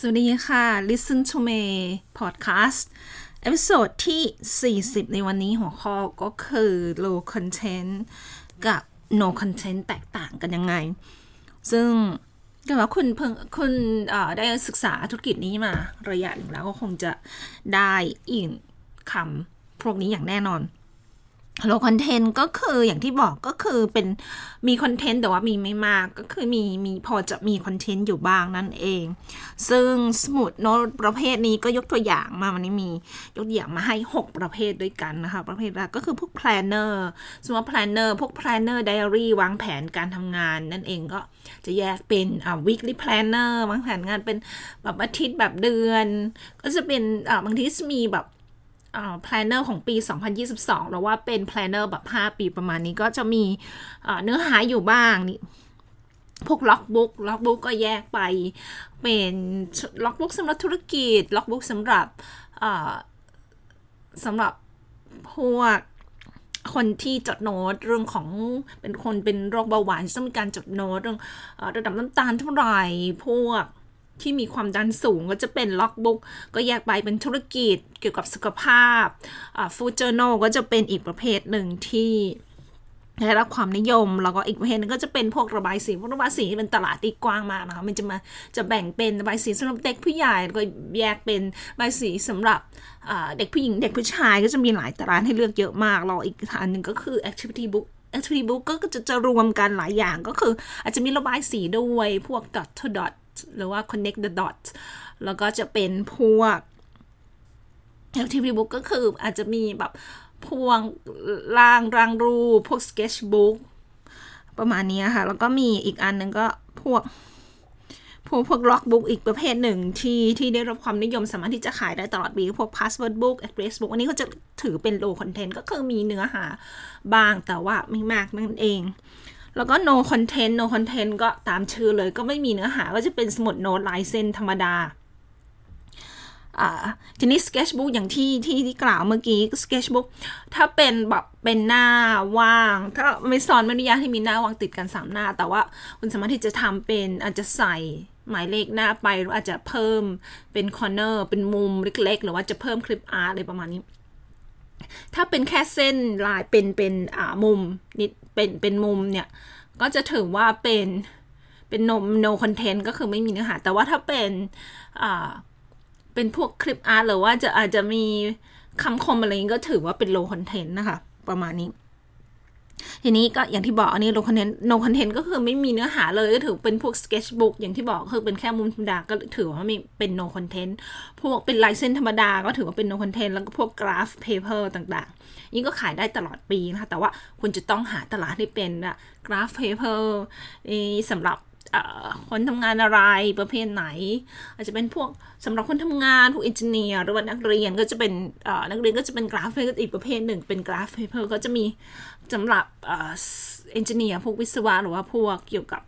สวัสดีค่ะ Listen to me podcast episode ที่ 40 ในวันนี้หัวข้อก็คือ low content กับ no content แตกต่างกันยังไง ซึ่งก็ว่าคุณเพิ่งคุณได้ศึกษาธุรกิจนี้มาระยะหนึ่งแล้วก็คงจะได้ยินคำพวกนี้อย่างแน่นอน low content ก็คืออย่างที่บอกก็คือเป็นมี content แต่ว่ามีไม่มากก็คือมีมีพอจะมี content อยู่บ้างนั่นเอง ซึ่งสมุดโน้ตประเภทนี้ก็ยกตัวอย่างมาวันนี้มียกตัวอย่างมาให้ 6 ประเภทด้วยกันนะคะ ประเภทแรกก็คือพวก planner สมมติว่า planner พวก planner diary วางแผนการทำงาน นั่นเองก็จะแยกเป็นอ่า weekly planner วางแผนงานเป็นแบบอาทิตย์แบบเดือน ก็จะเป็นอ่าบางทีมีแบบ planner ของปี 2022 แล้วว่าเป็น planner แบบ 5 ปีประมาณนี้ก็จะมีเนื้อหาอยู่บ้างนี่พวก logbook logbook ก็แยกไปเป็น logbook สำหรับธุรกิจ logbook สำหรับสำหรับพวกคนที่จดโน้ตเรื่องของเป็นคนเป็นโรคเบาหวานต้องมีการจดโน้ตเรื่องระดับน้ำตาลเท่าไหร่พวก ที่มีความดันสูงก็จะเป็น logbook ก็แยกไปเป็นธุรกิจเกี่ยวกับสุขภาพ food journal ก็จะเป็นอีกประเภทหนึ่งที่ได้รับความนิยม แล้วก็อีกประเภทนึงก็จะเป็นพวกระบายสีพวกระบายสีเป็นตลาดที่กว้างมากนะคะมันจะมาจะแบ่งเป็นระบายสีสำหรับเด็กผู้ใหญ่ก็แยกเป็นระบายสีสำหรับเด็กผู้หญิงเด็กผู้ชายก็จะมีหลายตลาดให้เลือกเยอะมากเราอีกอันหนึ่งก็คือ activity book activity book ก็จะจะรวมกันหลายอย่างก็คืออาจจะมีระบายสีด้วยพวก dot to dot หรือว่า connect the dots แล้วก็จะเป็นพวก activity book ก็คืออาจจะมีแบบพวงร่างรางรูป พวก sketchbook ประมาณนี้ค่ะ แล้วก็มีอีกอันหนึ่งก็พวกพวกพวกล็อกบุ๊กอีกประเภทหนึ่งที่ที่ได้รับความนิยมสามารถที่จะขายได้ตลอดปีพวก password book address book อันนี้ก็จะถือเป็น low content ก็คือมีเนื้อหาบ้างแต่ว่าไม่มากนั่นเอง แล้วก็ no content no content ก็ตามชื่อเลยก็ไม่มีเนื้อหาก็จะเป็นสมุดโน้ตลายเส้นธรรมดาทีนี้ sketchbook อย่างที่ที่ที่กล่าวเมื่อกี้ sketchbook ถ้าเป็นแบบเป็นหน้าว่าง ถ้าไม่สอนไม่อนุญาตให้มีหน้าว่างติดกันสามหน้า แต่ว่าคุณสามารถที่จะทำเป็นอาจจะใส่หมายเลขหน้าไปหรืออาจจะเพิ่มเป็น corner เป็นมุมเล็กๆ หรือว่าจะเพิ่ม clip art อะไรประมาณนี้ ถ้าเป็นแค่เส้นลายเป็นเป็นอ่ามุมนิดเป็นเป็นมุมเนี่ย ก็จะถือว่าเป็นเป็นนม no content ก็คือไม่มีเนื้อหา แต่ว่าถ้าเป็นอ่าเป็นพวกคลิปอาร์ตหรือว่าจะอาจจะมีคำคมอะไรนี้ก็ถือว่าเป็น low content นะคะ ประมาณนี้ ทีนี้ก็อย่างที่บอกอันนี้ low content no content ก็คือไม่มีเนื้อหาเลยก็ถือเป็นพวก sketchbook อย่างที่บอกคือเป็นแค่มุมธรรมดาก็ถือว่ามีเป็น no content พวกเป็นลายเส้นธรรมดาก็ถือว่าเป็น no content แล้วก็พวก graph paper ต่างๆนี่ก็ขายได้ตลอดปีนะคะแต่ว่าคุณจะต้องหาตลาดที่เป็น graph paper สำหรับ คนทำงานอะไรประเภทไหน อาจจะเป็นพวกสำหรับคนทำงานพวก engineer หรือว่านักเรียนก็จะเป็นนักเรียนก็จะเป็นกราฟอีกประเภทหนึ่งเป็น graph paper ก็จะมีสำหรับ engineer พวกวิศวะหรือว่าพวกเกี่ยวกับ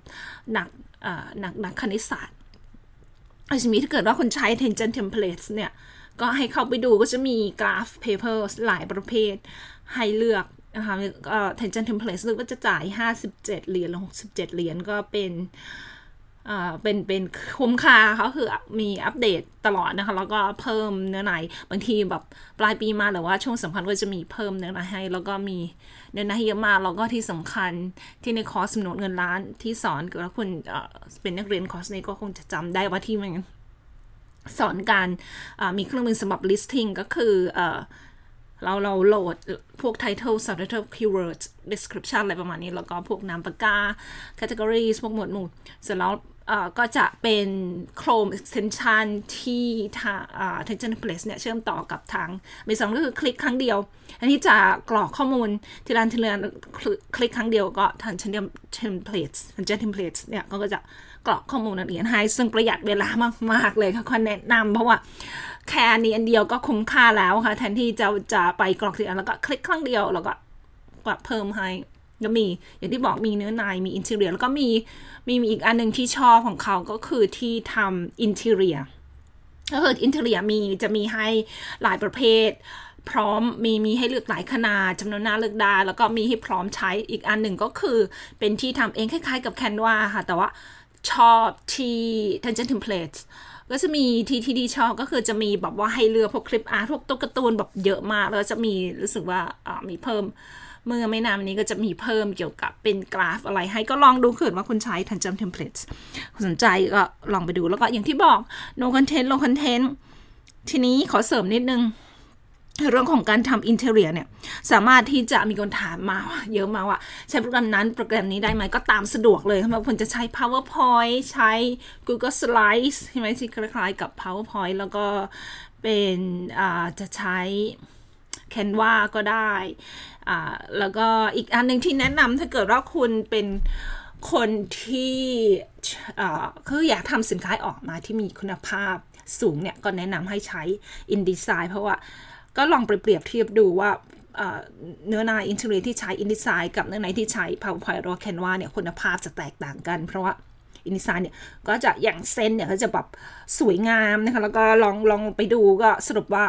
นักนักนักคณิตศาสตร์อาจจะมีถ้าเกิดว่าคนใช้ Tangent Templates เนี่ย ก็ให้เข้าไปดูก็จะมี graph paper หลายประเภทให้เลือก นะคะเอ่อ Tension Template รู้ว่าจะจ่าย 57 เหรียญหรือ67 เหรียญก็เป็นอ่าเป็นเป็นคุ้มค่าเขาคือมีอัปเดตตลอดนะคะ แล้วก็เพิ่มเนื้อในบางทีแบบปลายปีมาหรือว่าช่วงสำคัญก็จะมีเพิ่มเนื้อในให้ แล้วก็มีเนื้อในเยอะมากแล้วก็ที่สำคัญที่ในคอร์สสำนวนเงินล้านที่สอนเกิดว่าคุณเป็นนักเรียนคอร์สนี้ก็คงจะจำได้ว่าที่มันสอนการมีเครื่องมือสำหรับ listing ก็คืออ เราเราโหลดพวก title subtitle keywords description อะไรประมาณนี้ แล้วก็พวกนามปากกา categories พวกหมวดหมู่ เสร็จแล้ว ก็จะเป็น Chrome extension ที่ทาง Tension Place เนี่ยเชื่อมต่อกับทางมีสองก็คือคลิกครั้งเดียว อันนี้จะกรอกข้อมูลทีละทีละคลิกครั้งเดียวก็ทาง Tension Templates Tension place เนี่ยก็จะกรอกข้อมูลละเอียดให้ซึ่งประหยัดเวลามาก ๆ เลยค่ะขอแนะนำเพราะว่าแค่นี้อันเดียวก็คุ้มค่าแล้วค่ะ แทนที่จะจะไปกรอกทีอันแล้วก็คลิกครั้งเดียวแล้วก็เพิ่มให้ ก็มีอย่างที่บอกมีเนื้อในมีอินเทเรียแล้วก็มีมีมีอีกอันหนึ่งที่ชอบของเขาก็คือที่ทำอินเทเรียก็คืออินเทเรียมีจะมีให้หลายประเภท พร้อมมีมีให้เลือกหลายขนาดจำนวนหน้าเลือกได้แล้วก็มีให้พร้อมใช้อีกอันหนึ่งก็คือเป็นที่ทำเองคล้ายๆกับ Canva ค่ะ แต่ว่าชอบที่ Tangent Template ก็จะมีที่ที่ดีชอบก็คือจะมีแบบว่าให้เลือกพวก clip art พวกตุ๊กตาการ์ตูนแบบเยอะมาก แล้วจะมีรู้สึกว่าอ่ามีเพิ่มเมื่อไม่นานนี้ก็จะมีเพิ่มเกี่ยวกับเป็นกราฟอะไรให้ก็ลองดูเกิดว่าคุณใช้ Tangent Template สนใจก็ลองไปดูแล้วก็อย่างที่บอก no content low content ทีนี้ขอเสริมนิดนึง เรื่องของการทำ interior เนี่ย สามารถที่จะมีคนถามมาเยอะมากว่า ใช้โปรแกรมนั้นโปรแกรมนี้ได้ไหมก็ตามสะดวกเลยบางคนจะใช้ PowerPoint ใช้ Google Slides ใช่ไหมที่คล้ายๆกับ PowerPoint แล้วก็เป็นจะใช้ Canva ก็ได้อ่าแล้วก็อีกอันหนึ่งที่แนะนำถ้าเกิดว่าคุณเป็นคนที่คืออยากทำสินค้าออกมาที่มีคุณภาพสูงเนี่ย ก็แนะนำให้ใช้ InDesign เพราะว่า ก็ลองไปเปรียบเทียบดูว่าเนื้อใน interior ที่ใช้ InDesign กับเนื้อในที่ใช้ PowerPoint หรือ Canva เนี่ยคุณภาพจะแตกต่างกัน เพราะว่า InDesign เนี่ยก็จะอย่างเส้นเนี่ยก็จะแบบสวยงามนะคะแล้วก็ลองลองไปดูก็สรุปว่า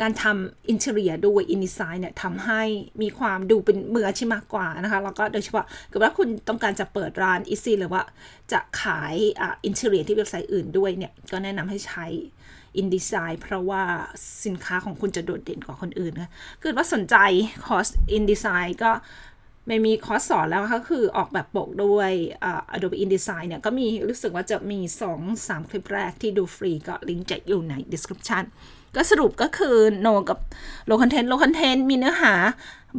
การทำ interior ด้วย InDesign เนี่ยทำให้มีความดูเป็นมืออาชีพมากกว่านะคะ แล้วก็โดยเฉพาะเกิดว่าคุณต้องการจะเปิดร้าน Etsy หรือว่าจะขาย interior ที่เว็บไซต์อื่นด้วยเนี่ย ก็แนะนำให้ใช้ InDesign เพราะว่าสินค้าของคุณจะโดดเด่นกว่าคนอื่นนะเกิดว่าสนใจคอร์ส InDesign ก็ไม่มีคอร์สสอนแล้วก็คือออกแบบปกด้วย Adobe InDesign เนี่ย ก็มีรู้สึกว่าจะมี 2-3 คลิปแรกที่ดูฟรีก็ลิงก์จะอยู่ใน description ก็สรุปก็คือ no กับ low content low content มีเนื้อหา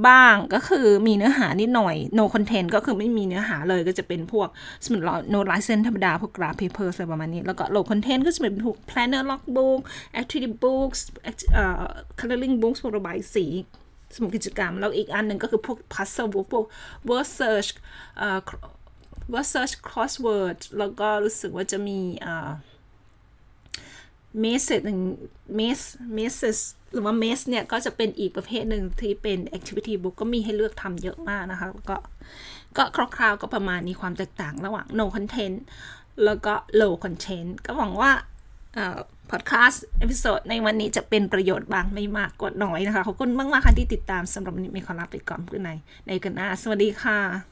บ้างก็คือมีเนื้อหานิดหน่อย no content ก็คือไม่มีเนื้อหาเลยก็จะเป็นพวกสมมติเรา no license ธรรมดา พวก graph paper อะไรประมาณนี้ แล้วก็ low content ก็จะเป็นพวก planner logbook activity books เอ่อ coloring books พวกระบายสี สมุดกิจกรรม แล้วอีกอันหนึ่งก็คือพวก puzzle book พวก word search เอ่อ word search crossword แล้วก็รู้สึกว่าจะมีอ่า เมสหนึ่งเมสเมสหรือว่าเมสเนี่ยก็จะเป็นอีกประเภทหนึ่งที่เป็น activity book ก็มีให้เลือกทำเยอะมากนะคะ ก็ก็คร่าวๆก็ประมาณนี้ความแตกต่างระหว่าง no content แล้วก็ low content ก็หวังว่าพอดแคสต์ episode ในวันนี้จะเป็นประโยชน์บ้างไม่มากก็น้อยนะคะ ขอบคุณมาก ๆ ค่ะที่ติดตามสำหรับนี้มีขอลาไปก่อนพบกันใหม่ในครั้งหน้า สวัสดีค่ะ